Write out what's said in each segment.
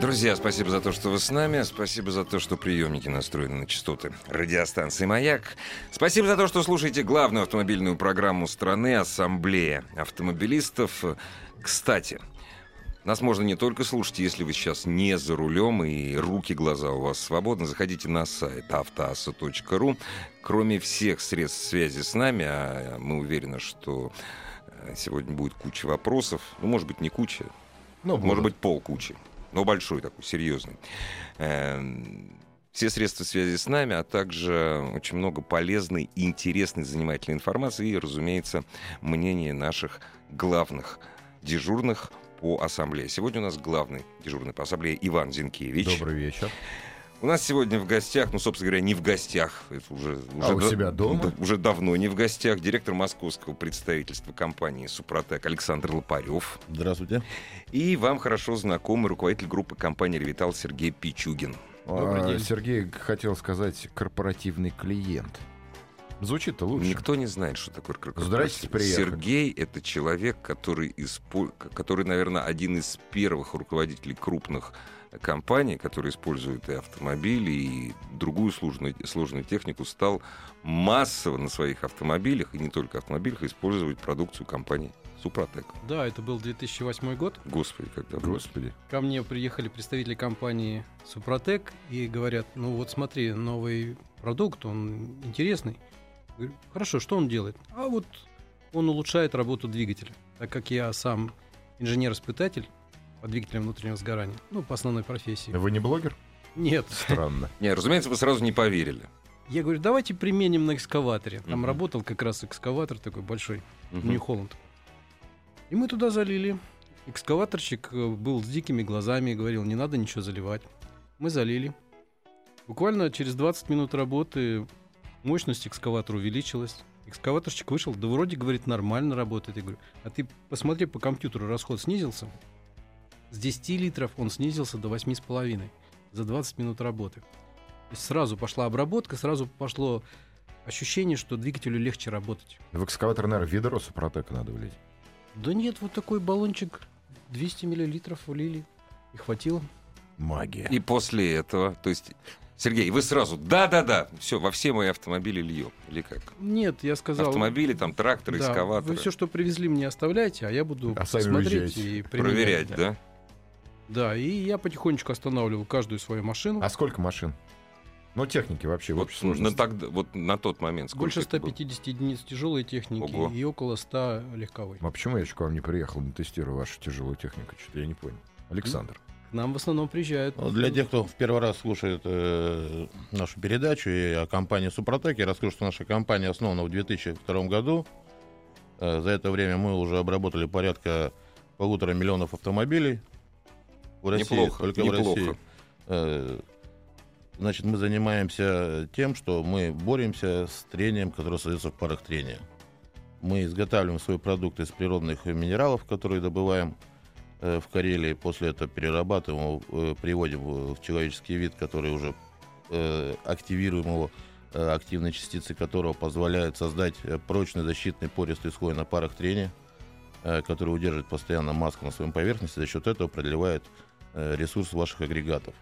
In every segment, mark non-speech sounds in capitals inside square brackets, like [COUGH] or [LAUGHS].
Друзья, спасибо за то, что вы с нами. Спасибо за то, что приемники настроены на частоты радиостанции «Маяк». Спасибо за то, что слушаете главную автомобильную программу страны «Ассамблея автомобилистов». Кстати, нас можно не только слушать, если вы сейчас не за рулем и руки, глаза у вас свободны. Заходите на сайт автоаса.ру. Кроме всех средств связи с нами, а мы уверены, что э, сегодня будет куча вопросов. Ну, может быть, не куча, Ну, может будут. быть, полкучи. Но большой такой, серьезный. Эм, Все средства связи с нами, а также очень много полезной, интересной, занимательной информации и, разумеется, мнение наших главных дежурных по ассамблее. Сегодня у нас главный дежурный по ассамблее Иван Зинкевич. Добрый вечер. У нас сегодня в гостях, ну, собственно говоря, не в гостях, это уже, А уже у да- себя дома? да, уже давно не в гостях, директор московского представительства компании «Супротек» Александр Лопарев. Здравствуйте. И вам хорошо знакомый руководитель группы компании «Ревитал» Сергей Пичугин. А, день. Сергей хотел сказать корпоративный клиент. Звучит-то лучше. Никто не знает, что такое корпоратив. Здрасте, приехали. Сергей — это человек, который, испо- который, наверное, один из первых руководителей крупных компаний, который использует и автомобили, и другую сложную, сложную технику, стал массово на своих автомобилях, и не только автомобилях, использовать продукцию компании «Супротек». Да, это был 2008 год. Господи, когда. Господи. Ко мне приехали представители компании Супротек и говорят, ну вот смотри, новый продукт, он интересный. Говорю, хорошо, что он делает? А вот он улучшает работу двигателя. Так как я сам инженер-испытатель по двигателям внутреннего сгорания, ну, по основной профессии. Вы не блогер? Нет. Странно. [LAUGHS] Не, разумеется, вы сразу не поверили. Я говорю, давайте применим на экскаваторе. Там работал как раз экскаватор такой большой. Нью-Холланд. И мы туда залили. Экскаваторщик э, был с дикими глазами и говорил, не надо ничего заливать. Мы залили. Буквально через 20 минут работы мощность экскаватора увеличилась. Экскаваторщик вышел, да вроде, говорит, нормально работает. Я говорю, а ты посмотри, по компьютеру расход снизился. С 10 литров он снизился до 8,5 за 20 минут работы. То есть сразу пошла обработка, сразу пошло ощущение, что двигателю легче работать. В экскаватор, наверное, ведро супротека надо влить. Да нет, вот такой баллончик 200 миллилитров влили и хватило. Магия. И после этого, то есть, Сергей, вы сразу, да-да-да, все, во все мои автомобили льем. Или как? Нет, я сказал... Автомобили, там, тракторы, да, экскаваторы. Вы все, что привезли, мне оставляйте, а я буду А сами смотреть уезжаете. и применять. Проверять, да? Да, и я потихонечку останавливал каждую свою машину. А сколько машин? Ну, техники вообще в Вот общей на, сложности. тогда, вот на тот момент сколько Больше это было? 150 единиц тяжелой техники Ого. и около 100 легковой. А почему я еще к вам не приехал, не тестирую вашу тяжелую технику? Что-то я не понял. Александр. К нам в основном приезжают. Ну, Для тех, кто в первый раз слушает э, нашу передачу и о компании Супротек, я расскажу, что наша компания основана в 2002 году. Э, за это время мы уже обработали порядка полутора миллионов автомобилей. В России, Неплохо, только в неплохо. России. Э, Значит, мы занимаемся тем, что мы боремся с трением, которое создается в парах трения. Мы изготавливаем свой продукт из природных минералов, которые добываем э, в Карелии. После этого перерабатываем его, э, приводим в в человеческий вид, который уже активируем его, активные частицы которого позволяют создать прочный защитный пористый слой на парах трения, который удерживает постоянно маску на своем поверхности, за счет этого продлевает ресурс ваших агрегатов.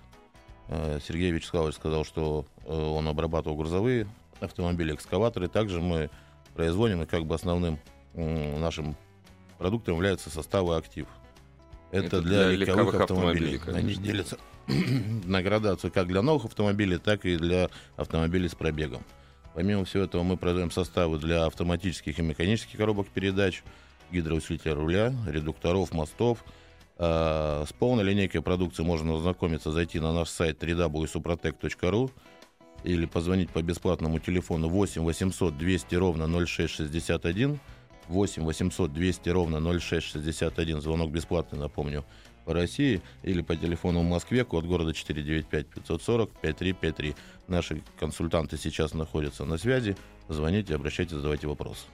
Э, Сергей Вячеславович сказал, что э, он обрабатывал грузовые автомобили, экскаваторы. Также мы производим, и как бы основным нашим продуктом являются составы актив. Это, Это для, для легковых, легковых автомобилей, автомобилей. Они делятся [CLEARS THROAT] на градацию как для новых автомобилей, так и для автомобилей с пробегом. Помимо всего этого мы производим составы для автоматических и механических коробок передач, гидроусилителя руля, редукторов, мостов. А, С полной линейкой продукции можно ознакомиться, зайти на наш сайт www.suprotec.ru или позвонить по бесплатному телефону 8 800 200 ровно 0661. 8 800 200 ровно 0661. Звонок бесплатный, напомню, по России или по телефону в Москве, код города 495-540-5353. Наши консультанты сейчас находятся на связи. Звоните, обращайтесь, задавайте вопросы.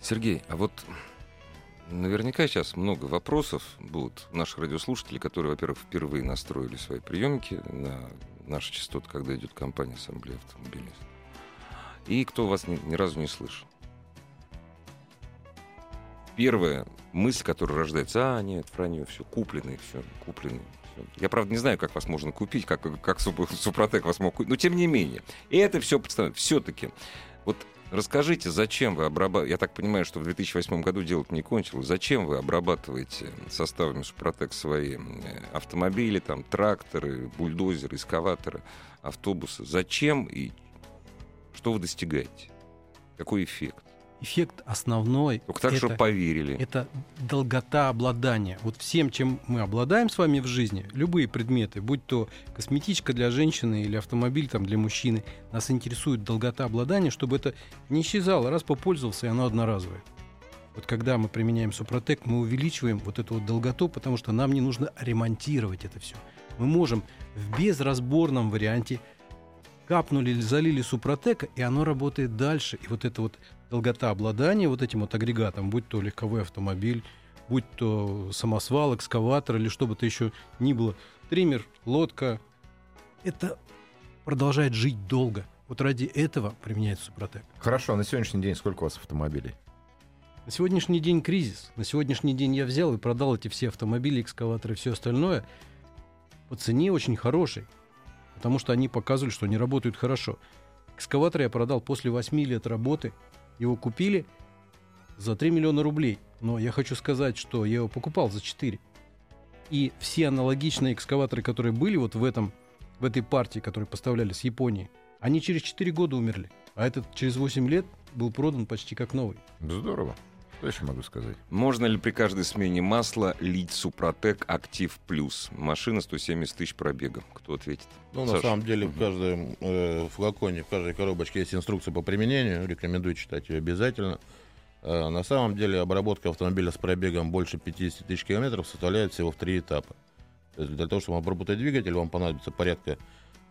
Сергей, а вот наверняка сейчас много вопросов будут у наших радиослушателей, которые, во-первых, впервые настроили свои приемники на наши частоты, когда идет компания Ассамблея автомобилистов. И кто вас ни, ни разу не слышал. Первая мысль, которая рождается, а, нет, вранье, все, купленный, все, купленный. всё». Я, правда, не знаю, как вас можно купить, как, как Суп- Супротек вас мог купить, но тем не менее. И это все. Все-таки, вот расскажите, зачем вы обрабатываете, я так понимаю, что в 2008 году дело не кончилось, зачем вы обрабатываете составами Супротек свои э, автомобили, там, тракторы, бульдозеры, эскаваторы, автобусы? Зачем и что вы достигаете? Какой эффект? Эффект основной Только так, это, чтобы поверили. это долгота обладания. Вот всем, чем мы обладаем с вами в жизни, любые предметы, будь то косметичка для женщины или автомобиль там, для мужчины, нас интересует долгота обладания, чтобы это не исчезало. Раз попользовался, и оно одноразовое. Вот когда мы применяем Супротек, мы увеличиваем вот эту вот долготу, потому что нам не нужно ремонтировать это все. Мы можем в безразборном варианте капнули или залили Супротека, и оно работает дальше. И вот эта вот долгота обладания вот этим вот агрегатом, будь то легковой автомобиль, будь то самосвал, экскаватор или что бы то еще ни было, триммер, лодка, это продолжает жить долго. Вот ради этого применяется Супротек. Хорошо, а на сегодняшний день сколько у вас автомобилей? На сегодняшний день кризис. На сегодняшний день я взял и продал эти все автомобили, экскаваторы и все остальное по цене очень хорошей. Потому что они показывали, что они работают хорошо. Экскаватор я продал после 8 лет работы. Его купили за 3 миллиона рублей. Но я хочу сказать, что я его покупал за 4. И все аналогичные экскаваторы, которые были вот в, этом, в этой партии, которые поставляли с Японии, они через 4 года умерли. А этот через 8 лет был продан почти как новый. Здорово. Что еще могу сказать? Можно ли при каждой смене масла лить Супротек Актив Плюс? Машина 170 тысяч пробега. Кто ответит? Ну, на Саша. самом деле, в каждом э, флаконе, в каждой коробочке есть инструкция по применению. Рекомендую читать ее обязательно. Э, на самом деле, обработка автомобиля с пробегом больше 50 тысяч километров составляет всего в три этапа. То есть для того, чтобы обработать двигатель, вам понадобится порядка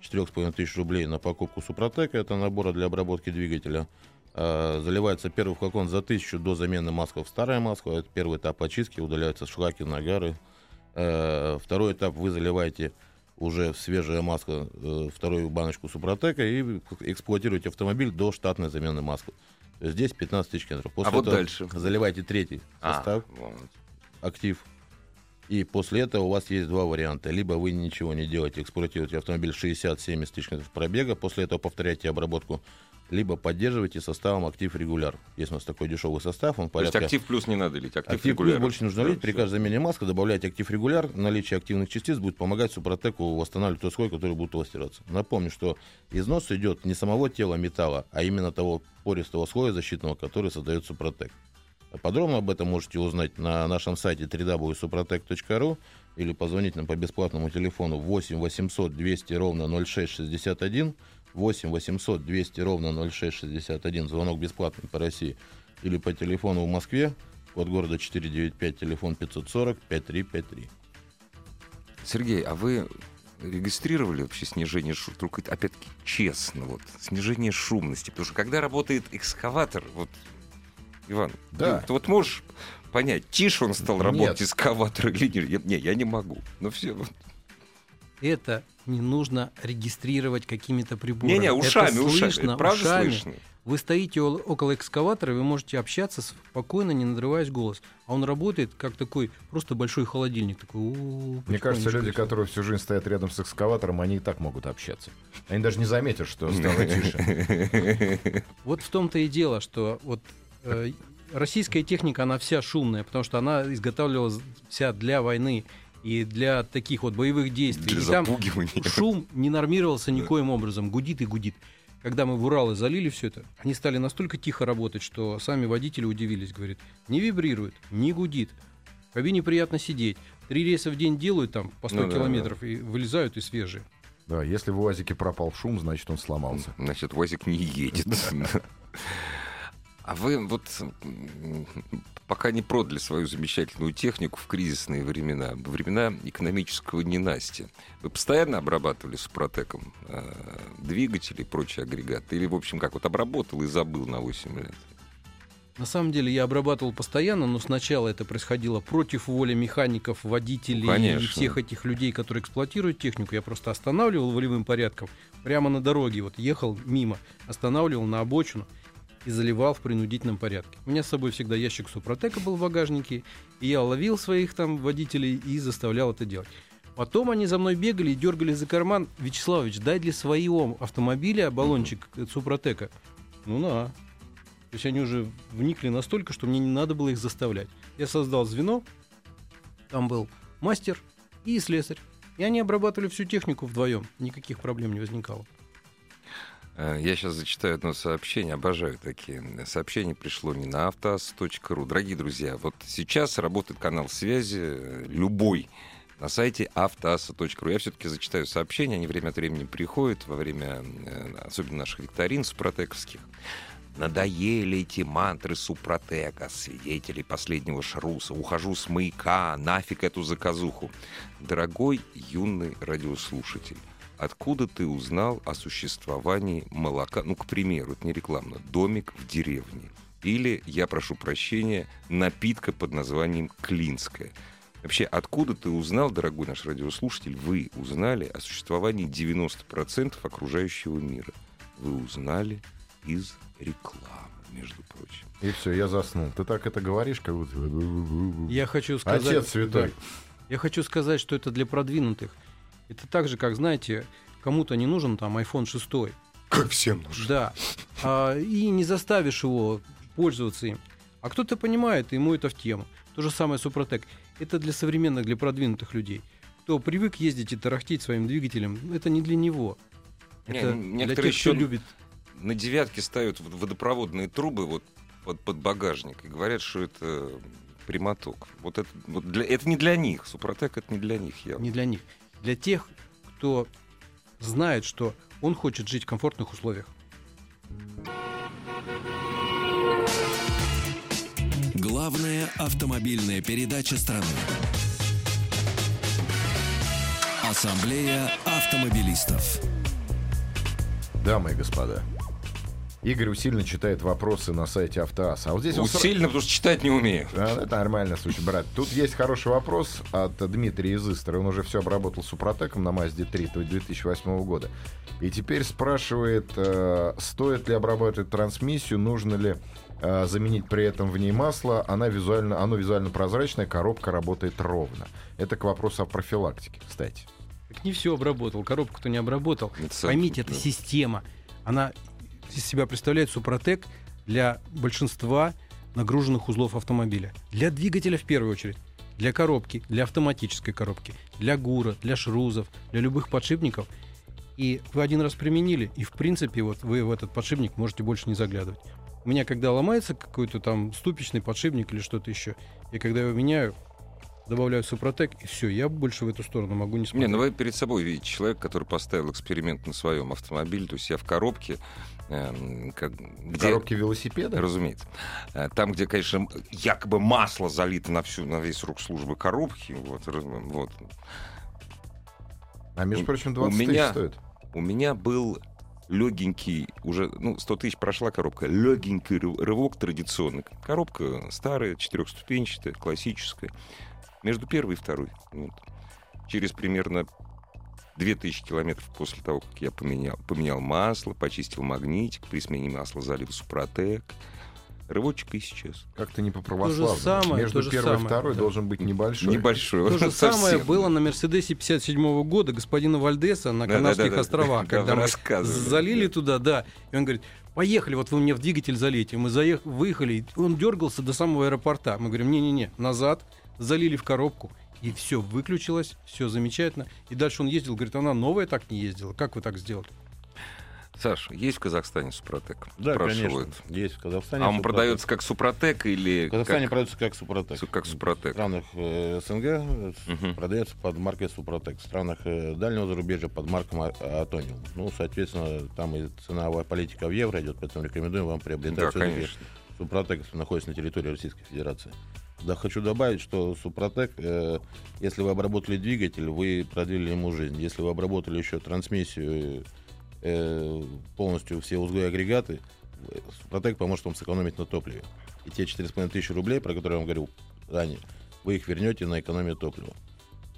4,5 тысяч рублей на покупку Супротека. Это набора для обработки двигателя. Э, Заливается первый флакон за тысячу до замены маслов в старое масло. Это первый этап очистки. Удаляются шлаки, нагары. Э, Второй этап вы заливаете уже в свежее масло э, вторую баночку Супротека и эксплуатируете автомобиль до штатной замены есть Здесь 15 тысяч километров. После А вот этого дальше? заливаете третий А, состав, вот. актив. И после этого у вас есть два варианта. Либо вы ничего не делаете, эксплуатируете автомобиль 60-70 тысяч километров пробега, после этого повторяете обработку, либо поддерживаете составом актив регуляр. Есть у нас такой дешевый состав, он То есть порядка... Актив Плюс не надо лить, Актив, Актив плюс регуляр. больше нужно лить. При Всё. каждой замене маска добавляйте актив регуляр. Наличие активных частиц будет помогать Супротеку восстанавливать тот слой, который будет у вас стираться. Напомню, что износ идет не самого тела металла, а именно того пористого слоя защитного, который создает Супротек. Подробно об этом можете узнать на нашем сайте www.suprotec.ru или позвонить нам по бесплатному телефону 8 800 200 ровно 0661 8 800 200 ровно 0661 звонок бесплатный по России или по телефону в Москве код города 495 телефон 540 5353 Сергей, а вы регистрировали вообще снижение шумности? Только это, опять-таки честно, вот, снижение шумности. Потому что когда работает экскаватор, вот, Иван, Да. ты вот можешь понять, тише он стал Нет. работать экскаватор или нет? Я- Не, я не могу. Ну все. Это не нужно регистрировать какими-то приборами. Не-не, ушами, это ушами. слышно, Это правда ушами. слышно? Вы стоите около экскаватора, вы можете общаться спокойно, не надрываясь голос. А он работает как такой просто большой холодильник. Такой, Мне кажется, люди, которые всю жизнь стоят рядом с экскаватором, они и так могут общаться. Они даже не заметят, что стало тише. [LAUGHS] Вот в том-то и дело, что вот э, российская техника, она вся шумная, потому что она изготавливалась вся для войны и для таких вот боевых действий. Для и там шум не нормировался никоим образом, гудит и гудит. Когда мы в Уралы залили все это, они стали настолько тихо работать, что сами водители удивились, говорит, не вибрирует, не гудит, в кабине приятно сидеть. Три рейса в день делают там по 100 Ну да, километров и вылезают и свежие. Да, если в УАЗике пропал шум, значит он сломался. Значит, УАЗик не едет. [LAUGHS] А вы вот пока не продали свою замечательную технику в кризисные времена, во времена экономического ненастья, вы постоянно обрабатывали супротеком э, двигатели и прочие агрегаты? Или, в общем, как вот обработал и забыл на 8 лет? На самом деле я обрабатывал постоянно, но сначала это происходило против воли механиков, водителей конечно. и всех этих людей, которые эксплуатируют технику. Я просто останавливал волевым порядком прямо на дороге, вот ехал мимо, останавливал на обочину и заливал в принудительном порядке. У меня с собой всегда ящик Супротека был в багажнике, и я ловил своих там водителей и заставлял это делать. Потом они за мной бегали и дергали за карман. Вячеславович, дай для своего автомобиля баллончик Супротека. Ну на. То есть они уже вникли настолько, что мне не надо было их заставлять. Я создал звено, там был мастер и слесарь. И они обрабатывали всю технику вдвоем. Никаких проблем не возникало. Э, Я сейчас зачитаю одно сообщение, обожаю такие. Сообщение пришло не на автоаз.ру. Дорогие друзья, вот сейчас работает канал связи, э, любой, на сайте автоаса.ру. Я все-таки зачитаю сообщения, они время от времени приходят во время, э, особенно наших викторин супротековских. Надоели эти мантры Супротека, свидетелей последнего шруса. Ухожу с маяка, нафиг эту заказуху. Дорогой юный радиослушатель, откуда ты узнал о существовании молока, ну, к примеру, это не рекламно, домик в деревне. Или, я прошу прощения, напитка под названием Клинская. Вообще, откуда ты узнал, дорогой наш радиослушатель, вы узнали о существовании 90% окружающего мира? Вы узнали из рекламы, между прочим. И все, я заснул. Ты так это говоришь, как будто... Я хочу сказать... Отец святой. Да. Я хочу сказать, что это для продвинутых. Это так же, как, знаете, кому-то не нужен там iPhone 6. Как всем нужно. Да. А, и не заставишь его пользоваться им. А кто-то понимает, и ему это в тему. То же самое Супротек. Это для современных, для продвинутых людей. Кто привык ездить и тарахтеть своим двигателем, это не для него. Не, Это для некоторые тех, кто еще любит. на девятке ставят водопроводные трубы вот под, под багажник и говорят, что это прямоток. Вот это, вот для, это не для них. Супротек это не для них явно. Не для них. Для тех, кто знает, что он хочет жить в комфортных условиях. Главная автомобильная передача страны. Ассамблея автомобилистов. Дамы и господа, Игорь усиленно читает вопросы на сайте Автоаса. А вот здесь он Усиленно, потому что читать не умею. А, Это нормально, слушай, брат. Тут есть хороший вопрос от Дмитрия из Истры. Он уже все обработал Супротеком на Мазде 3 то есть 2008 года. И теперь спрашивает, э, стоит ли обрабатывать трансмиссию, нужно ли э, заменить при этом в ней масло. Она визуально, оно визуально прозрачное, коробка работает ровно. Это к вопросу о профилактике, кстати. Так не все обработал, коробку-то не обработал. Это Поймите, это да. система. Она из себя представляет Супротек для большинства нагруженных узлов автомобиля. Для двигателя в первую очередь. Для коробки, для автоматической коробки, для ГУРа, для шрузов, для любых подшипников. И вы один раз применили, и в принципе вот вы в этот подшипник можете больше не заглядывать. У меня когда ломается какой-то там ступичный подшипник или что-то еще, и когда я его меняю, добавляю Супротек, и все, я больше в эту сторону могу не Не, смотреть. ну вы перед собой видите человека, который поставил эксперимент на своем автомобиле, то есть я в коробке, как- В где, коробке велосипеда? разумеется, Э, там, где, конечно, якобы масло залито на всю, на весь срок службы коробки, вот, вот. А между У- прочим, у 20 меня- тысяч стоит. У меня был легенький, уже, ну, 100 тысяч прошла коробка, легенький ры- рывок традиционный. Коробка старая, четырехступенчатая, классическая. Между первой и второй. Вот. Через примерно 2000 километров после того, как я поменял, поменял масло, почистил магнитик, при смене масла залил супротек. Рывочек и сейчас. Как-то не по православному. самое, Между то же первой и второй да. должен быть небольшой. Небольшой. То же [LAUGHS] самое было на Мерседесе 57 года господина Вальдеса на Да, Канарских да, да. островах, Да, [LAUGHS] когда мы залили да. туда, да. И он говорит, поехали, вот вы мне в двигатель залейте. Мы заех... выехали, он дергался до самого аэропорта. Мы говорим, не-не-не, назад, залили в коробку. И все выключилось, все замечательно. И дальше он ездил, говорит, она новая так не ездила. Как вы так сделали? Саш, есть в Казахстане супротек? Да, Спрашивают. конечно. Есть в Казахстане. А он Супротек. продается как супротек или В Казахстане как, продается как Супротек. Су- как Супротек. В странах э, СНГ Мгм. продается под маркой Супротек. В странах э, дальнего зарубежья под маркой А- Атониум. Ну, соответственно, там и ценовая политика в евро идет, поэтому рекомендуем вам приобретать Да, конечно. Супротек находится на территории Российской Федерации. Да, хочу добавить, что Супротек, э, если вы обработали двигатель, вы продлили ему жизнь. Если вы обработали еще трансмиссию, э, полностью все узлы и агрегаты, Супротек поможет вам сэкономить на топливе. И те 4,5 тысячи рублей, про которые я вам говорил ранее, вы их вернете на экономию топлива.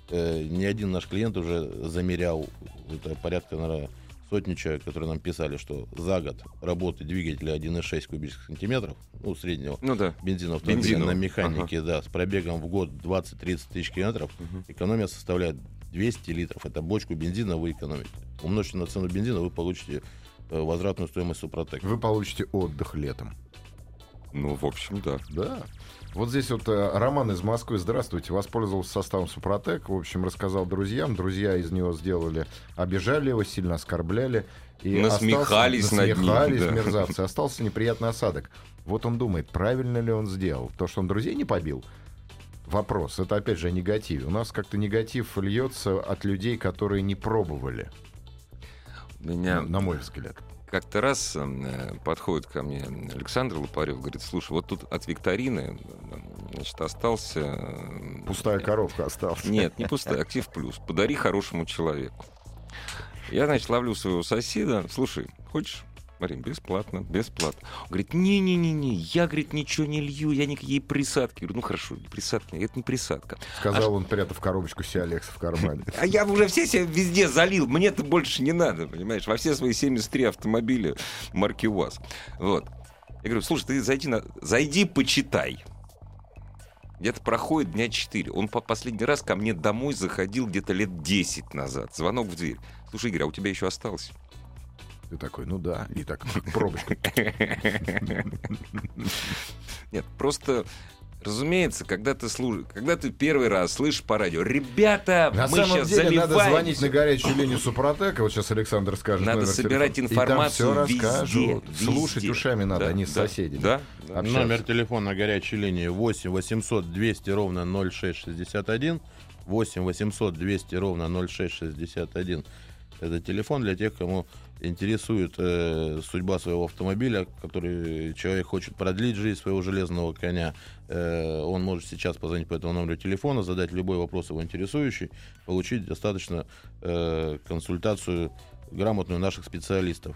Э, ни один наш клиент уже замерял, это порядка, наверное, сотни человек, которые нам писали, что за год работы двигателя 1,6 кубических сантиметров, ну, среднего Ну да. бензина на механике, да, с пробегом в год 20-30 тысяч километров, экономия составляет 200 литров. Это бочку бензина вы экономите. Умножьте на цену бензина, вы получите э, возвратную стоимость Супротек. Вы получите отдых летом. Ну, в общем, да. Да. Вот здесь вот э, Роман из Москвы. Здравствуйте. Воспользовался составом Супротек. В общем, рассказал друзьям. Друзья из него сделали, обижали его, сильно оскорбляли. И Насмехались остался, над ним, насмехались да. мерзавцы. Остался неприятный осадок. Вот он думает, правильно ли он сделал. То, что он друзей не побил, вопрос. Это опять же о негативе. У нас как-то негатив льется от людей, которые не пробовали, Меня на мой взгляд. Как-то раз э, подходит ко мне Александр Лопарев, говорит, слушай, вот тут от викторины, значит, остался... э, Пустая коробка осталась. Нет, не [LAUGHS] пустая, актив плюс. Подари хорошему человеку. Я, значит, ловлю своего соседа. Слушай, хочешь? Марин, бесплатно, бесплатно. Он говорит, не-не-не-не, я, говорит, ничего не лью, я никакие присадки. Я говорю, ну хорошо, присадки, это не присадка. Сказал он, прятав коробочку Сиалекса в кармане. [LAUGHS] А я уже все себе везде залил, мне-то больше не надо, понимаешь, во все свои 73 автомобиля марки УАЗ. Вот. Я говорю, слушай, ты зайди, на... зайди почитай. Где-то проходит дня 4. Он по последний раз ко мне домой заходил где-то лет 10 назад. Звонок в дверь. Слушай, Игорь, а у тебя еще осталось? Ты такой, ну да, и так [LAUGHS] пробочку. Нет, просто, разумеется, когда ты служ... когда ты первый раз слышишь по радио, ребята, На мы самом сейчас деле надо заливаемся». звонить на горячую линию Супротека. Вот сейчас Александр скажет. Надо номер собирать телефона. информацию И там все везде, расскажут. везде. Слушать ушами надо, Да, а не с да, соседями. Да, да. Общаться. Номер телефона горячей линии 8 800 200 ровно 0661. 8 800 200 ровно 0661. Это телефон для тех, кому интересует э, судьба своего автомобиля, который человек хочет продлить жизнь своего железного коня. Э, он может сейчас позвонить по этому номеру телефона, задать любой вопрос его интересующий, получить достаточно э, консультацию грамотную наших специалистов.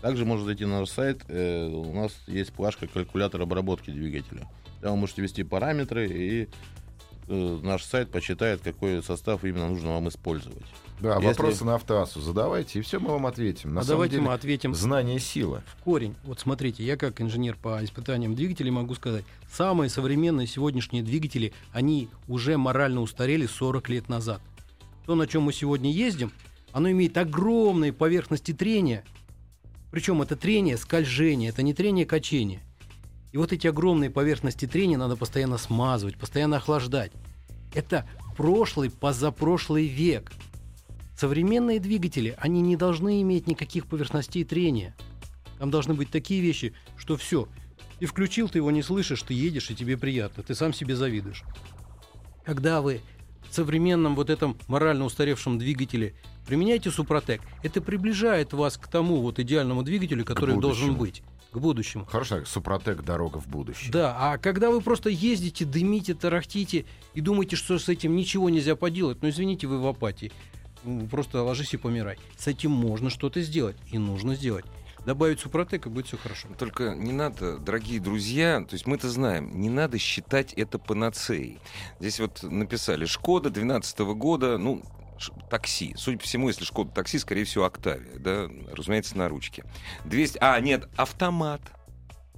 Также можно зайти на наш сайт. э, у нас есть плашка калькулятор обработки двигателя. Там вы можете ввести параметры, и э, наш сайт посчитает, какой состав именно нужно вам использовать. Да, Если- вопросы на автоассу задавайте, и все мы вам ответим. На а самом давайте деле, мы ответим знание сила. в корень. Вот смотрите, я как инженер по испытаниям двигателей могу сказать, самые современные сегодняшние двигатели, они уже морально устарели 40 лет назад. То, на чем мы сегодня ездим, оно имеет огромные поверхности трения, причем это трение скольжение, это не трение качение. И вот эти огромные поверхности трения надо постоянно смазывать, постоянно охлаждать. Это прошлый, позапрошлый век. Современные двигатели, они не должны иметь никаких поверхностей трения. Там должны быть такие вещи, что все. Ты включил, ты его не слышишь, ты едешь, и тебе приятно. Ты сам себе завидуешь. Когда вы в современном вот этом морально устаревшем двигателе применяете Супротек, это приближает вас к тому вот идеальному двигателю, который должен быть, к будущему. Хорошо, Супротек дорога в будущее. Да, а когда вы просто ездите, дымите, тарахтите и думаете, что с этим ничего нельзя поделать, ну извините, вы в апатии. Просто ложись и помирай. С этим можно что-то сделать, и нужно сделать. Добавить супротек, и будет все хорошо. Только не надо, дорогие друзья, то есть мы-то знаем, не надо считать это панацеей. Здесь вот написали Шкода 12 года, ну, такси. Судя по всему, если Шкода такси, скорее всего, Октавия, да, разумеется, на ручке. 200... А, нет, автомат.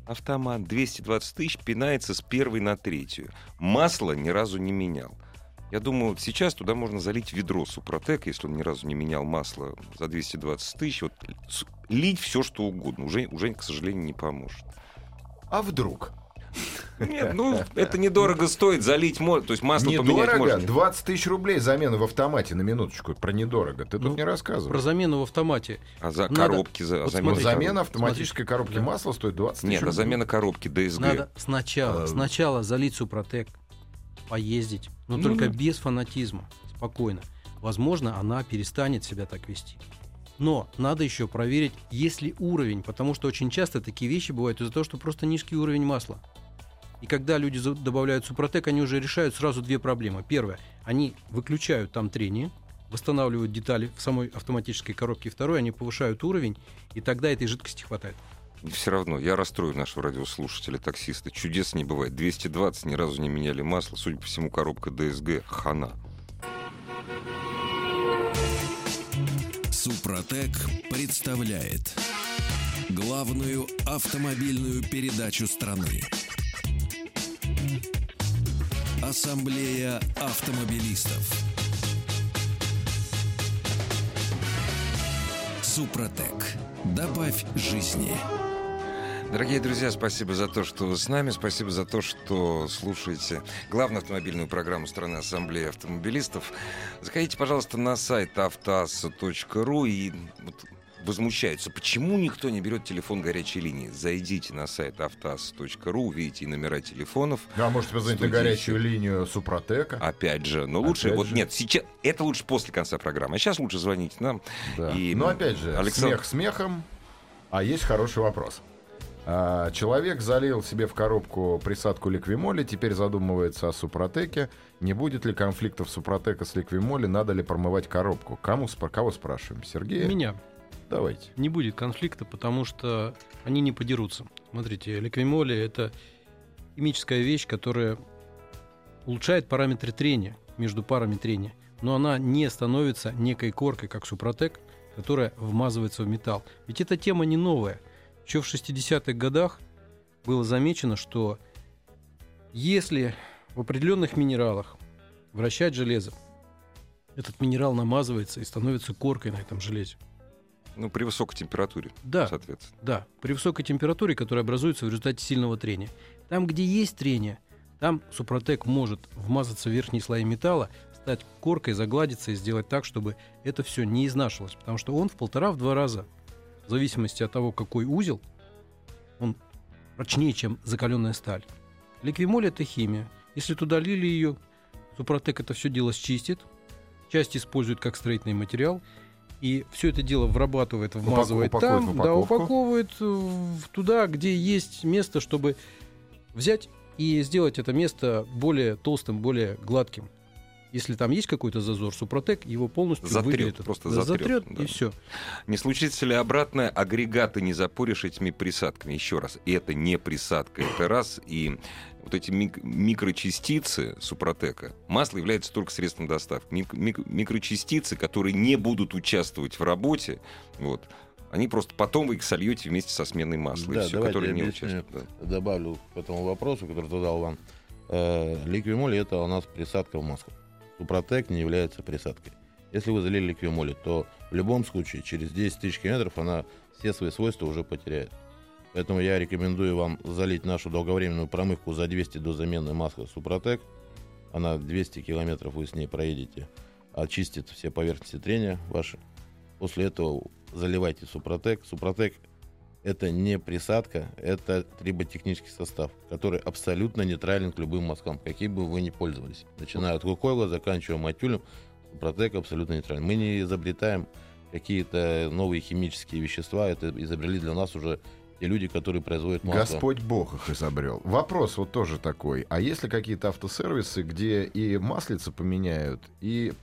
Автомат 220 тысяч пинается с первой на третью. Масло ни разу не менял. Я думаю, сейчас туда можно залить ведро Супротек, если он ни разу не менял масло за 220 тысяч. Вот лить все, что угодно. Уже, уже, к сожалению, не поможет. А вдруг? Нет, ну, это недорого стоит, залить можно. То есть масло поменять Недорого? можно. 20 тысяч рублей замена в автомате на минуточку. Про недорого. Ты тут Ну, не рассказывал. Про замену в автомате. А за Надо- коробки, за, вот смотрите, замена коробки. автоматической коробки Да. масла стоит 20 тысяч Нет, а замена коробки DSG. Надо сначала, А, сначала залить супротек, поездить, но Ну только да. без фанатизма, спокойно. Возможно, она перестанет себя так вести. Но надо еще проверить, есть ли уровень, потому что очень часто такие вещи бывают из-за того, что просто низкий уровень масла. И когда люди добавляют супротек, они уже решают сразу две проблемы. Первое, они выключают там трение, восстанавливают детали в самой автоматической коробке. Второе, они повышают уровень, и тогда этой жидкости хватает. Все равно, я расстрою нашего радиослушателя, таксиста. Чудес не бывает. 220 ни разу не меняли масло. Судя по всему, коробка ДСГ хана. Супротек представляет главную автомобильную передачу страны. Ассамблея автомобилистов. Супротек. Добавь жизни. Дорогие друзья, спасибо за то, что вы с нами. Спасибо за то, что слушаете главную автомобильную программу страны Ассамблеи автомобилистов. Заходите, пожалуйста, на сайт автоасса.ру и возмущаются, почему никто не берет телефон горячей линии. Зайдите на сайт автоасса.ру, увидите номера телефонов. А может позвонить на горячую линию Супротека? Опять же, но лучше, Опять вот же. нет, сейчас, это лучше после конца программы. А сейчас лучше звоните нам. Да. И, Но опять же, Александр- смех смехом, а есть хороший вопрос. А, Человек залил себе в коробку присадку ликвимоли, теперь задумывается о супротеке. Не будет ли конфликтов супротека с ликвимоли, надо ли промывать коробку? Кому, кого спрашиваем? Сергея? Меня Давайте. не будет конфликта, потому что они не подерутся. Смотрите, ликвимоли — это химическая вещь, которая улучшает параметры трения между парами трения, но она не становится некой коркой, как супротек, которая вмазывается в металл. Ведь эта тема не новая. Еще в 60-х годах было замечено, что если в определенных минералах вращать железо, этот минерал намазывается и становится коркой на этом железе. Ну, при высокой температуре, Да, соответственно. да, при высокой температуре, которая образуется в результате сильного трения. Там, где есть трение, там супротек может вмазаться в верхние слои металла, стать коркой, загладиться и сделать так, чтобы это все не изнашивалось. Потому что он в полтора-два раза, в зависимости от того, какой узел, он прочнее, чем закаленная сталь. Ликвимоль — это химия. Если туда лили ее, супротек это все дело счистит, часть использует как строительный материал, и все это дело врабатывает, вмазывает упаковывает там, да, упаковывает туда, где есть место, чтобы взять и сделать это место более толстым, более гладким. Если там есть какой-то зазор, супротек его полностью Затрет, выделит. просто Да, затрет, затрет, да. и все. Не случится ли обратное, агрегаты не запоришь этими присадками? Еще раз, это не присадка, это раз. И вот эти мик- микрочастицы супротека, масло является только средством доставки. Мик- мик- микрочастицы, которые не будут участвовать в работе, вот, они просто потом вы их сольете вместе со сменой масла. и Да, всё, давайте которые я не участвуют. да. добавлю к этому вопросу, который задал вам. Э, Ликвимоль это у нас присадка в масло. Супротек не является присадкой. Если вы залили ликвимоли, то в любом случае через 10 тысяч километров она все свои свойства уже потеряет. Поэтому я рекомендую вам залить нашу долговременную промывку за 200 до замены масла Супротек. Она 200 километров вы с ней проедете, очистит все поверхности трения ваши. После этого заливайте Супротек. Супротек это не присадка, это триботехнический состав, который абсолютно нейтрален к любым маслам, какие бы вы ни пользовались. Начиная от Лукойла, заканчивая Матюлем, Супротек абсолютно нейтрален. Мы не изобретаем какие-то новые химические вещества, это изобрели для нас уже те люди, которые производят масло. Господь Бог их изобрел. Вопрос вот тоже такой. А есть ли какие-то автосервисы, где и маслица поменяют, и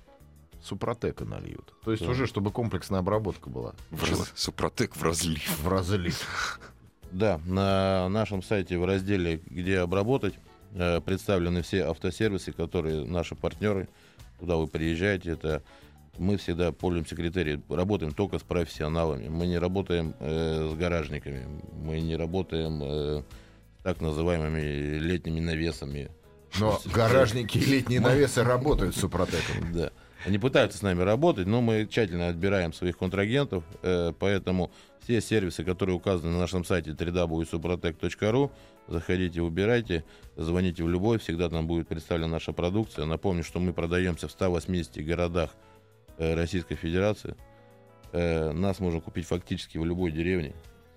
супротека нальют? То есть Да. уже, чтобы комплексная обработка была. В раз- Супротек в разлив. В разлив. Да, на нашем сайте в разделе «Где обработать» э, представлены все автосервисы, которые наши партнеры. Туда вы приезжаете, это мы всегда пользуемся критерием, работаем только с профессионалами. Мы не работаем э, с гаражниками, мы не работаем э, с так называемыми летними навесами. Но гаражники и летние навесы работают с супротеком. Да. Они пытаются с нами работать, но мы тщательно отбираем своих контрагентов, э, поэтому все сервисы, которые указаны на нашем сайте www.suprotec.ru, заходите, выбирайте, звоните в любой, всегда там будет представлена наша продукция. Напомню, что мы продаемся в 180 городах э, Российской Федерации. Э, Нас можно купить фактически в любой деревне.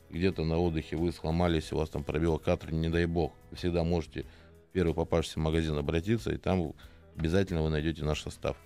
Где-то на отдыхе вы сломались, у вас там пробило катер, не дай бог. Вы всегда можете в первый попавшийся магазин обратиться, и там обязательно вы найдете наш состав.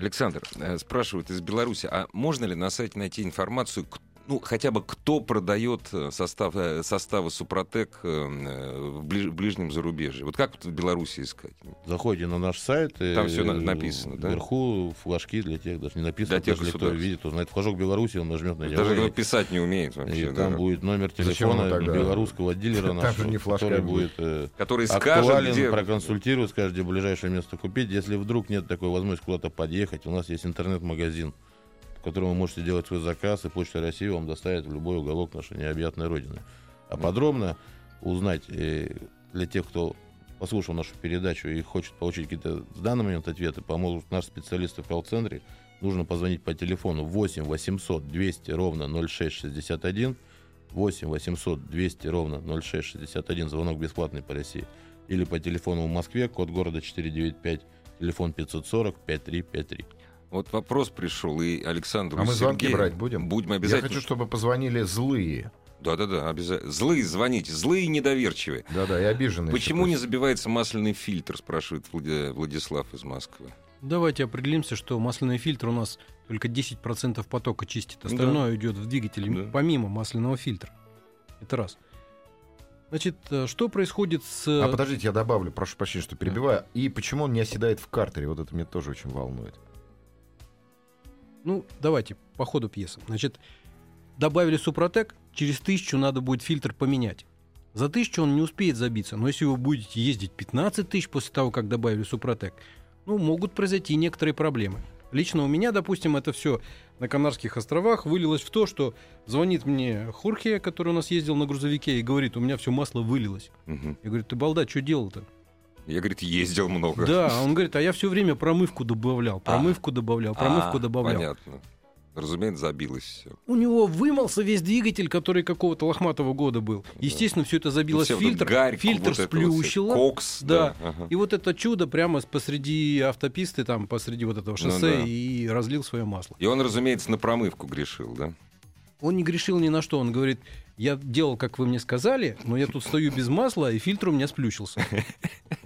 Александр э, спрашивает из Беларуси, а можно ли на сайте найти информацию, к- ну, хотя бы кто продает э, состав, э, составы Супротек э, э, в ближ- в ближнем зарубежье? Вот как в Беларуси искать? Заходите на наш сайт. Там и на- написано, да? Вверху флажки для тех, даже не написано, Для тех даже кто видит, кто знает флажок Беларуси, он нажмет на него. Даже кто и- писать не умеет и вообще. там да. будет номер телефона белорусского дилера [LAUGHS] Там нашего, не который будет. будет Который скажет, актуален, где... проконсультирует, скажет, где ближайшее место купить. Если вдруг нет такой возможности куда-то подъехать, у нас есть интернет-магазин, в котором вы можете делать свой заказ, и Почта России вам доставит в любой уголок нашей необъятной родины. А подробно узнать э, для тех, кто послушал нашу передачу и хочет получить какие-то в данный момент ответы, помогут наши специалисты в колл-центре. Нужно позвонить по телефону 8 800 200 ровно 0661, 8 800 200 ровно 0661, звонок бесплатный по России. Или по телефону в Москве, код города 495, телефон 540 5353. Вот вопрос пришел, и Александру А и мы звонки Сергею- брать будем? Будем Я обязательно. хочу, чтобы позвонили злые. Да-да-да, обязательно. Злые звоните, злые и недоверчивые. Да-да, и обиженные. Почему не забивается масляный фильтр, спрашивает Влад- Владислав из Москвы. Давайте определимся, что масляный фильтр у нас только 10% потока чистит. Да. Остальное идет в двигатель Да. помимо масляного фильтра. Это раз. Значит, э, что происходит с... А подождите, я добавлю, прошу прощения, что перебиваю. И почему он не оседает в картере? Вот это меня тоже очень волнует. Ну, давайте, по ходу пьесы. Значит, добавили Супротек, через тысячу надо будет фильтр поменять. За тысячу он не успеет забиться, но если вы будете ездить 15 тысяч после того, как добавили Супротек, ну, могут произойти некоторые проблемы. Лично у меня, допустим, это все на Канарских островах вылилось в то, что звонит мне Хурхе, который у нас ездил на грузовике, и говорит, у меня все масло вылилось. Мгм. Я говорю, ты балда, что делал-то? Я, говорит, ездил много. Да, а он говорит, а я все время промывку добавлял, промывку добавлял, промывку А, добавлял. Понятно. Разумеется, забилось все. У него вымылся весь двигатель, который какого-то лохматого года был. Естественно, все это забилось в фильтр, фильтр сплющило. Кокс, да. да. ага. И вот это чудо прямо посреди автописты, там, посреди вот этого Ну шоссе, да. и разлил свое масло. И он, разумеется, на промывку грешил, да? Он не грешил ни на что. Он говорит, я делал, как вы мне сказали, но я тут стою без масла, и фильтр у меня сплющился. [LAUGHS]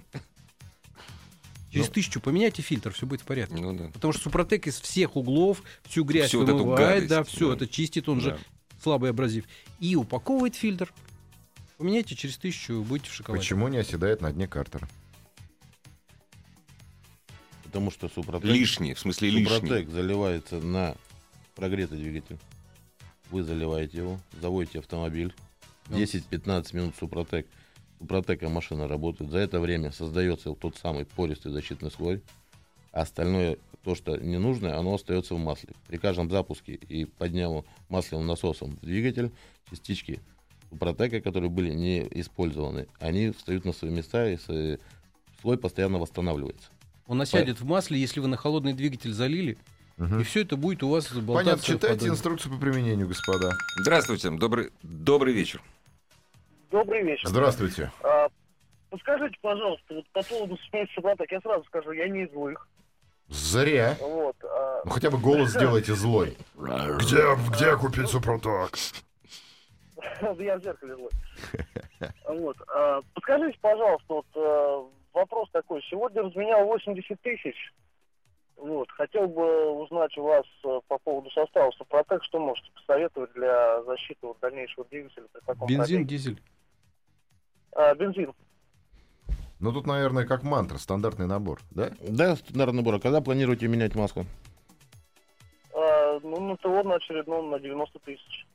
Через тысячу поменяйте фильтр, все будет в порядке. Ну да. Потому что Супротек из всех углов всю грязь Всю вот эту вымывает, гадость, да, все да. это чистит, он Да. же слабый абразив. И упаковывает фильтр. Поменяйте через тысячу, будете в шоколаде. Почему не оседает на дне картера? Потому что Супротек, Лишний, в смысле лишний. Супротек заливается на прогретый двигатель. Вы заливаете его, заводите автомобиль. Ну. 10-15 минут Супротек. Супротека машина работает. За это время создается вот тот самый пористый защитный слой. А остальное, то, что не нужно, оно остается в масле. При каждом запуске и поднялу масляным насосом в двигатель, частички Супротека, которые были не использованы, они встают на свои места, и слой постоянно восстанавливается. Он осядет в масле, если вы на холодный двигатель залили, и все это будет у вас болтаться. Понятно, читайте инструкцию по применению, господа. Здравствуйте, добрый, добрый вечер. Добрый вечер. Здравствуйте. А, подскажите, пожалуйста, вот по поводу [LAUGHS] смерти Супротек, я сразу скажу, я не из злых. Зря. Вот. а, Ну хотя бы голос [LAUGHS] сделайте злой. Где, где купить супроток? [LAUGHS] я в зеркале злой. Вот. а, подскажите, пожалуйста, вот э, вопрос такой. Сегодня разменял 80 тысяч. Вот. Хотел бы узнать у вас э, по поводу состава Супротек, что можете посоветовать для защиты вот дальнейшего двигателя при таком Бензин, пробеге? дизель. А, бензин. Ну тут, наверное, как мантра, стандартный набор, да? Да, стандартный набор. А когда планируете менять масло? А, ну, на ТО на очередном на 90 тысяч.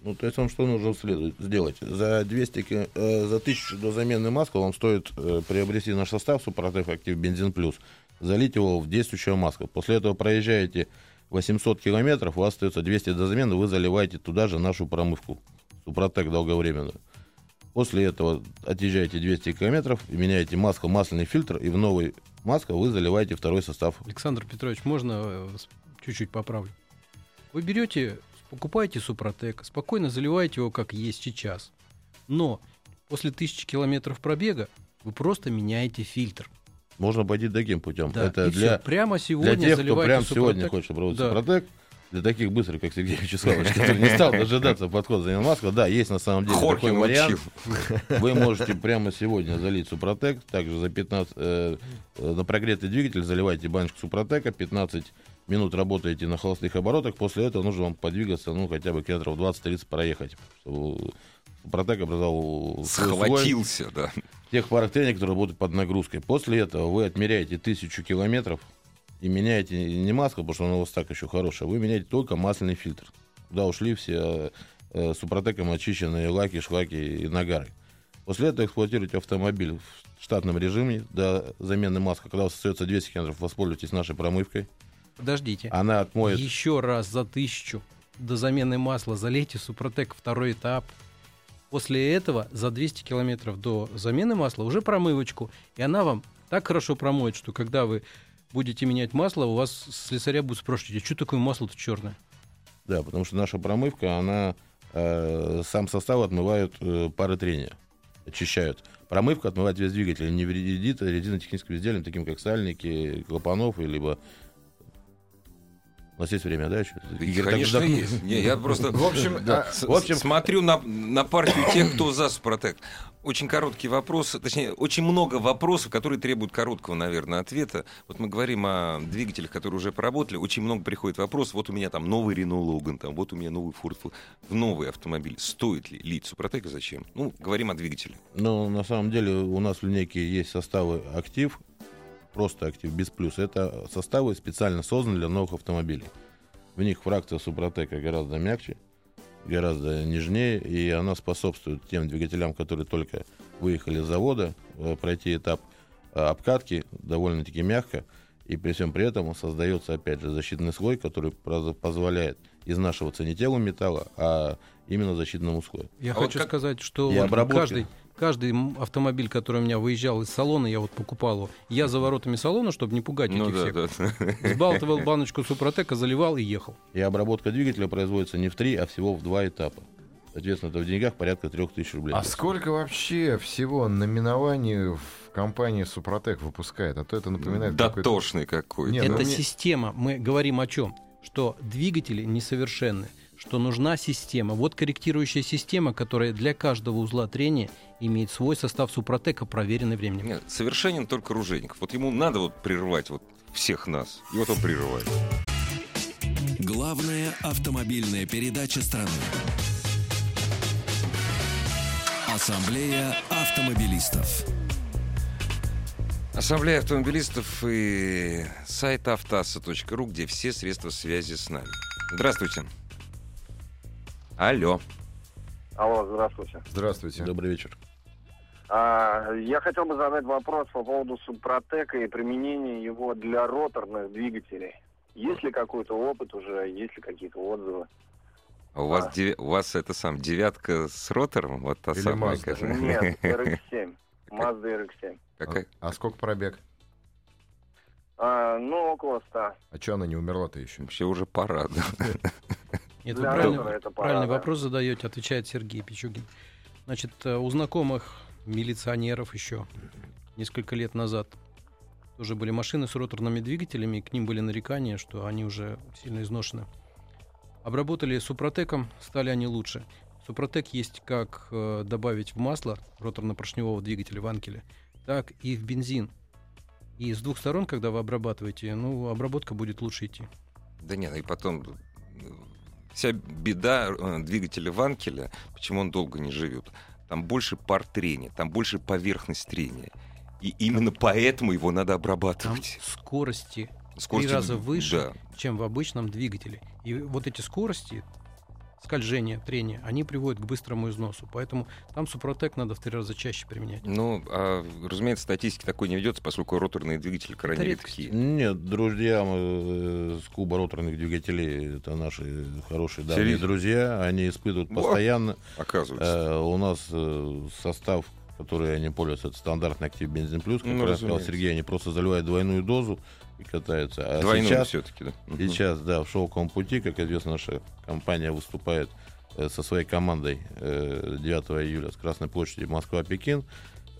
Ну, то есть вам что нужно следует сделать? За 200, ки- э, за 1000 до замены масла вам стоит э, приобрести наш состав Супротек Актив Бензин Плюс, залить его в действующее масло. После этого проезжаете 800 километров, у вас остается 200 до замены, вы заливаете туда же нашу промывку Супротек долговременную. После этого отъезжаете 200 километров, меняете масло, масляный фильтр, и в новый масло вы заливаете второй состав. Александр Петрович, можно э, чуть-чуть поправлю? Вы берете, покупаете Супротек, спокойно заливаете его как есть сейчас. Но после тысячи километров пробега вы просто меняете фильтр. Можно пойти таким путем. Да, Это для, всё. Прямо сегодня для тех, кто прямо Супротек. сегодня хочет попробовать Да. Супротек, для таких быстрых, как Сергей Вячеславович, который не стал дожидаться подхода за Маска, да, есть на самом деле Хорхе такой вариант. Вы можете прямо сегодня залить Супротек, также за 15, э, э, на прогретый двигатель заливайте баночку Супротека, 15 минут работаете на холостых оборотах, после этого нужно вам подвигаться, ну, хотя бы километров 20-30 проехать, чтобы Супротек образовал свой Схватился, да. тех парах трения, которые работают под нагрузкой. После этого вы отмеряете тысячу километров и меняете не маску, потому что она у вас так еще хорошая, вы меняете только масляный фильтр. Туда ушли все э, супротеком очищенные лаки, шлаки и нагары. После этого эксплуатируйте автомобиль в штатном режиме до замены маска. Когда у вас остается 200 километров, воспользуйтесь нашей промывкой. Подождите. Она отмоет... Еще раз за тысячу до замены масла залейте Супротек второй этап. После этого за 200 километров до замены масла уже промывочку. И она вам так хорошо промоет, что когда вы будете менять масло, у вас слесаря будут спрашивать, а что такое масло-то черное? Да, потому что наша промывка, она э, сам состав отмывают э, пары трения, очищают. Промывка отмывает весь двигатель, не вредит резинотехническим изделиям, таким как сальники, клапанов, либо... У нас есть время, да, еще? Игорь, так Конечно, вздохнул. есть. Не, я просто... В общем, Да, с- в общем- смотрю на, на партию тех, кто за Супротек. Очень короткий вопрос, точнее, очень много вопросов, которые требуют короткого, наверное, ответа. Вот мы говорим о двигателях, которые уже поработали, очень много приходит вопрос, вот у меня там новый Renault Logan, там, вот у меня новый Ford, в новый автомобиль. Стоит ли лить Супротек зачем? Ну, говорим о двигателе. Но на самом деле у нас в линейке есть составы актив, просто актив, без плюс. Это составы специально созданы для новых автомобилей. В них фракция Супротека гораздо мягче, гораздо нежнее, и она способствует тем двигателям, которые только выехали с завода, э, пройти этап э, обкатки довольно-таки мягко, и при всем при этом создается, опять же, защитный слой, который позволяет изнашиваться не телу металла, а именно защитному слою. Я А вот хочу как- сказать, что вот каждый, каждый автомобиль, который у меня выезжал из салона, я вот покупал его, я за воротами салона, чтобы не пугать Ну этих да, всех, да. сбалтывал баночку Супротека, заливал и ехал. И обработка двигателя производится не в три, а всего в два этапа. Соответственно, это в деньгах порядка 3000 рублей. а сколько вообще всего наименований в компании Супротек выпускает? А то это напоминает какой-то... Дотошный какой. Нет, ну Это мне- система. Мы говорим о чем? Что двигатели несовершенны, что нужна система. Вот корректирующая система, которая для каждого узла трения имеет свой состав Супротека, проверенный временем. Нет, совершенен только Ружейников. Вот ему надо вот прервать вот всех нас. И вот он прерывает. Главная автомобильная передача страны. Ассамблея автомобилистов. Ассамблея автомобилистов и сайт автоасса.ру, где все средства связи с нами. Здравствуйте. Алло. Алло, здравствуйте. Здравствуйте. Добрый вечер. А, я хотел бы задать вопрос по поводу Супротека и применения его для роторных двигателей. Есть ли какой-то опыт уже, есть ли какие-то отзывы? А у вас, А. деви- у вас это сам девятка с ротором? Вот та Или самая, Mazda? которая- Нет, RX-7. Mazda RX-7. Какая? А, а сколько пробег? А, ну, около 100. А что она не умерла-то еще? Вообще уже пора, да. [LAUGHS] Нет, вы ротора это пора, правильный да. вопрос задаете, отвечает Сергей Пичугин. Значит, э, у знакомых милиционеров еще несколько лет назад тоже были машины с роторными двигателями, и к ним были нарекания, что они уже сильно изношены. Обработали супротеком, стали они лучше. Супротек есть как э, добавить в масло роторно-поршневого двигателя в анкеле, так и в бензин. И с двух сторон, когда вы обрабатываете, ну, обработка будет лучше идти. Да нет, и потом вся беда э, двигателя Ванкеля, почему он долго не живет. Там больше пар трения, там больше поверхность трения. И именно поэтому его надо Там обрабатывать. скорости Скорости- три раза выше, да. чем в обычном двигателе. И вот эти скорости, скольжения, трения, они приводят к быстрому износу. Поэтому там Супротек надо в три раза чаще применять. Ну, а, разумеется, статистики такой не ведется, поскольку роторные двигатели крайне редкие. Нет, друзья э, с клуба роторных двигателей, это наши хорошие давние Серьезно? друзья, они испытывают Во. постоянно. Оказывается. Э, у нас э, состав, который они пользуются, это стандартный актив бензин плюс, как Ну, сказал разумеется. Сергей, они просто заливают двойную дозу катаются. А Двойную сейчас, все-таки, да. Сейчас, да, в шелковом пути, как известно, наша компания выступает э, со своей командой э, 9 июля с Красной площади Москва-Пекин.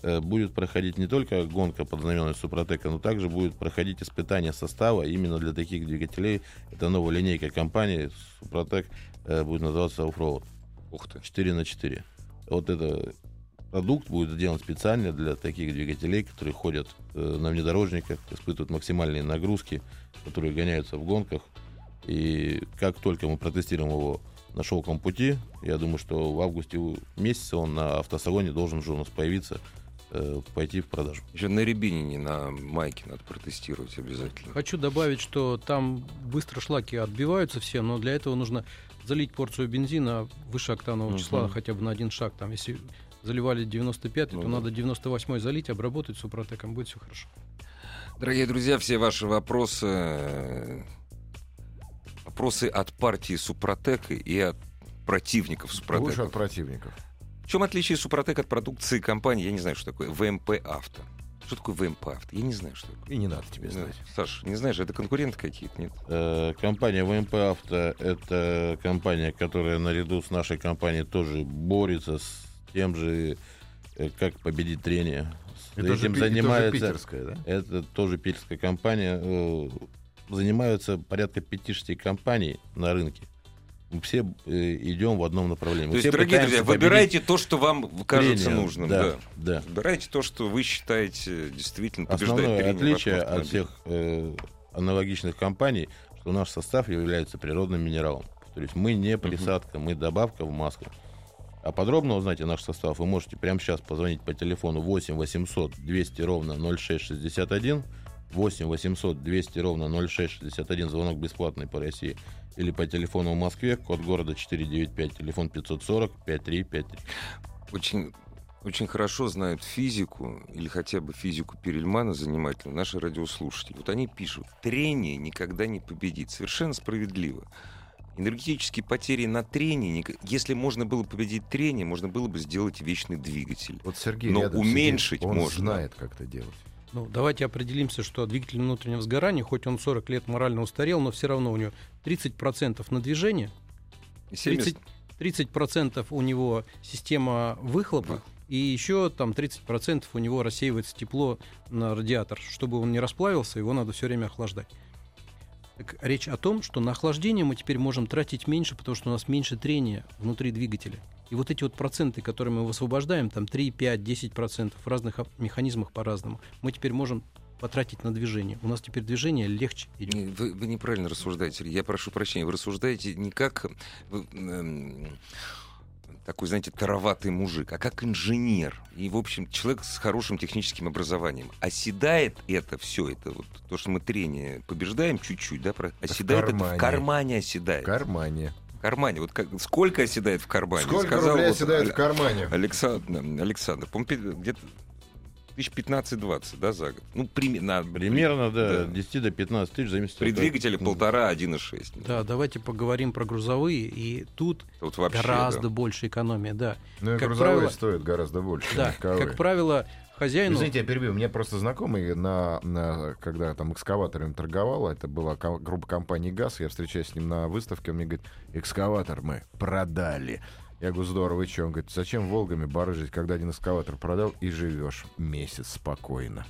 э, будет проходить не только гонка под знаменами Супротека, но также будет проходить испытание состава именно для таких двигателей. Это новая линейка компании Супротек э, будет называться Offroad. Ух ты. 4 на 4. Вот это продукт будет сделан специально для таких двигателей, которые ходят э, на внедорожниках, испытывают максимальные нагрузки, которые гоняются в гонках. И как только мы протестируем его на шелком пути, я думаю, что в августе месяце он на автосалоне должен уже у нас появиться, э, пойти в продажу. Еще на Рябинине, на майке надо протестировать обязательно. Хочу добавить, что там быстро шлаки отбиваются все, но для этого нужно залить порцию бензина выше октанового Мгм. числа хотя бы на один шаг. Там, если заливали 95, Ну то да. надо 98 залить, обработать супротеком, будет все хорошо. Дорогие друзья, все ваши вопросы, вопросы от партии Супротек и от противников Лучше Супротека. от противников. В чем отличие Супротек от продукции компании? Я не знаю, что такое. ВМП Авто. Что такое ВМП Авто? Я не знаю, что такое. И не надо тебе знать. Саш, не знаешь, это конкуренты какие-то, нет? Э, Компания ВМП Авто — это компания, которая наряду с нашей компанией тоже борется с тем же, э, как победить трение. Это же Этим это же занимается... питерская, да? Это тоже питерская компания. э, Занимаются порядка 5-6 компаний на рынке. Мы все э, идем в одном направлении. Мы То есть, дорогие друзья, выбирайте то, что вам кажется трение. нужным. Да, Да. да. Выбирайте то, что вы считаете действительно Основное трение отличие от всех э, аналогичных компаний, что наш состав является природным минералом. То есть мы не присадка, мы добавка в масло. А подробно узнать о наш состав вы можете прямо сейчас позвонить по телефону 8 800 200 ровно 0661, 8 800 200 ровно 0661, звонок бесплатный по России, или по телефону в Москве, код города 495, телефон 540 5353. очень, очень хорошо знают физику или хотя бы физику Перельмана занимательно наши радиослушатели. Вот они пишут, трение никогда не победит. Совершенно справедливо. Энергетические потери на трении, ника- если можно было победить трение, можно было бы сделать вечный двигатель. Вот Сергей Но рядом уменьшить сидит, он можно. знает, как это делать. Ну, давайте определимся, что двигатель внутреннего сгорания, хоть он 40 лет морально устарел, но все равно у него 30% на движение, И 70 30, 30% у него система выхлопа, и еще там 30% у него рассеивается тепло на радиатор. Чтобы он не расплавился, его надо все время охлаждать. Так, речь о том, что на охлаждение мы теперь можем тратить меньше, потому что у нас меньше трения внутри двигателя. И вот эти вот проценты, которые мы высвобождаем, там 3, 5, 10 процентов в разных механизмах по-разному, мы теперь можем потратить на движение. У нас теперь движение легче идет. Вы, вы неправильно рассуждаете. Я прошу прощения. Вы рассуждаете не как вы, эм, такой, знаете, тароватый мужик, а как инженер. И, в общем, человек с хорошим техническим образованием. Оседает это все, это вот то, что мы трение побеждаем чуть-чуть, да, про- оседает это в кармане. кармане оседает. В кармане. В кармане. Вот как, сколько оседает в кармане? Сколько Сказал рублей вот оседает Аль- в кармане? Александр, Александр, по-моему, где-то тысяч 15-20, да, за год? Ну, примерно. Примерно, да, Да. 10 до 15 тысяч, зависит При от- двигателе ну, полтора, 1,6. Да, давайте поговорим про грузовые, и тут Вот вообще, гораздо да. больше экономия, да. Ну и Как грузовые правило- стоят гораздо больше. Да, как правило, хозяину... Извините, я перебью. Мне просто знакомый, на, на- когда там экскаваторами торговал, это была ко- группа компании ГАЗ, я встречаюсь с ним на выставке, он мне говорит, экскаватор мы продали. Я говорю, здорово, и что? Он говорит, зачем Волгами барыжить, когда один экскаватор продал и живешь месяц спокойно.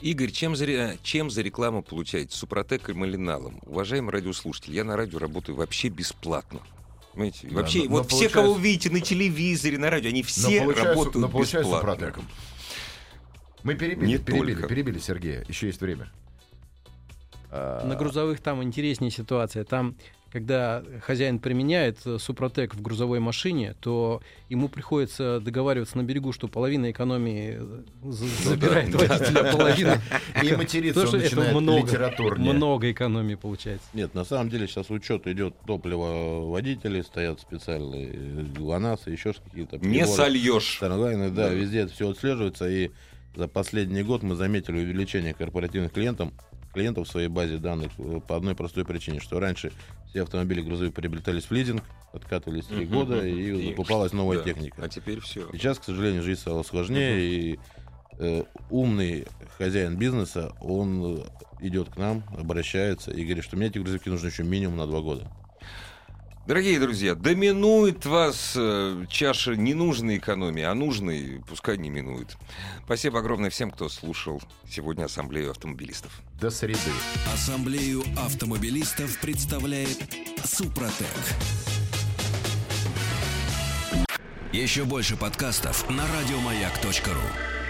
Игорь, чем за, чем за рекламу получаете? Супротек и Малиналом. Уважаемый радиослушатель, я на радио работаю вообще бесплатно. Понимаете? Да, вообще, но- но вот все, получается- кого видите на телевизоре, на радио, они все но работают но получается бесплатно. Супротеком. Мы перебили, Не перебили, только. перебили Сергея. Еще есть время. А, На грузовых там интереснее ситуация. Там, когда хозяин применяет э, Супротек в грузовой машине, то ему приходится договариваться на берегу, что половина экономии э, забирает Ну водитель, а половина... И материться он начинает много, литературнее. много экономии получается. Нет, на самом деле сейчас учет идет топлива водителей, стоят специальные ГЛОНАССы, еще какие-то Не сольешь. Да. везде это все отслеживается, и за последний год мы заметили увеличение корпоративных клиентов, клиентов в своей базе данных э, по одной простой причине, что раньше все автомобили грузовые приобретались в лизинг, откатывались три Мгм, года, мгм. и И закупалась новая Да. техника. А теперь все. Сейчас, к сожалению, жизнь стала сложнее, и э, умный хозяин бизнеса, он идет к нам, обращается и говорит, что мне эти грузовики нужны еще минимум на два года. Дорогие друзья, доминует вас э, чаша ненужной экономии, а нужной пускай не минует. Спасибо огромное всем, кто слушал сегодня Ассамблею автомобилистов. До среды. Ассамблею автомобилистов представляет Супротек. Еще больше подкастов на радиомаяк.ру.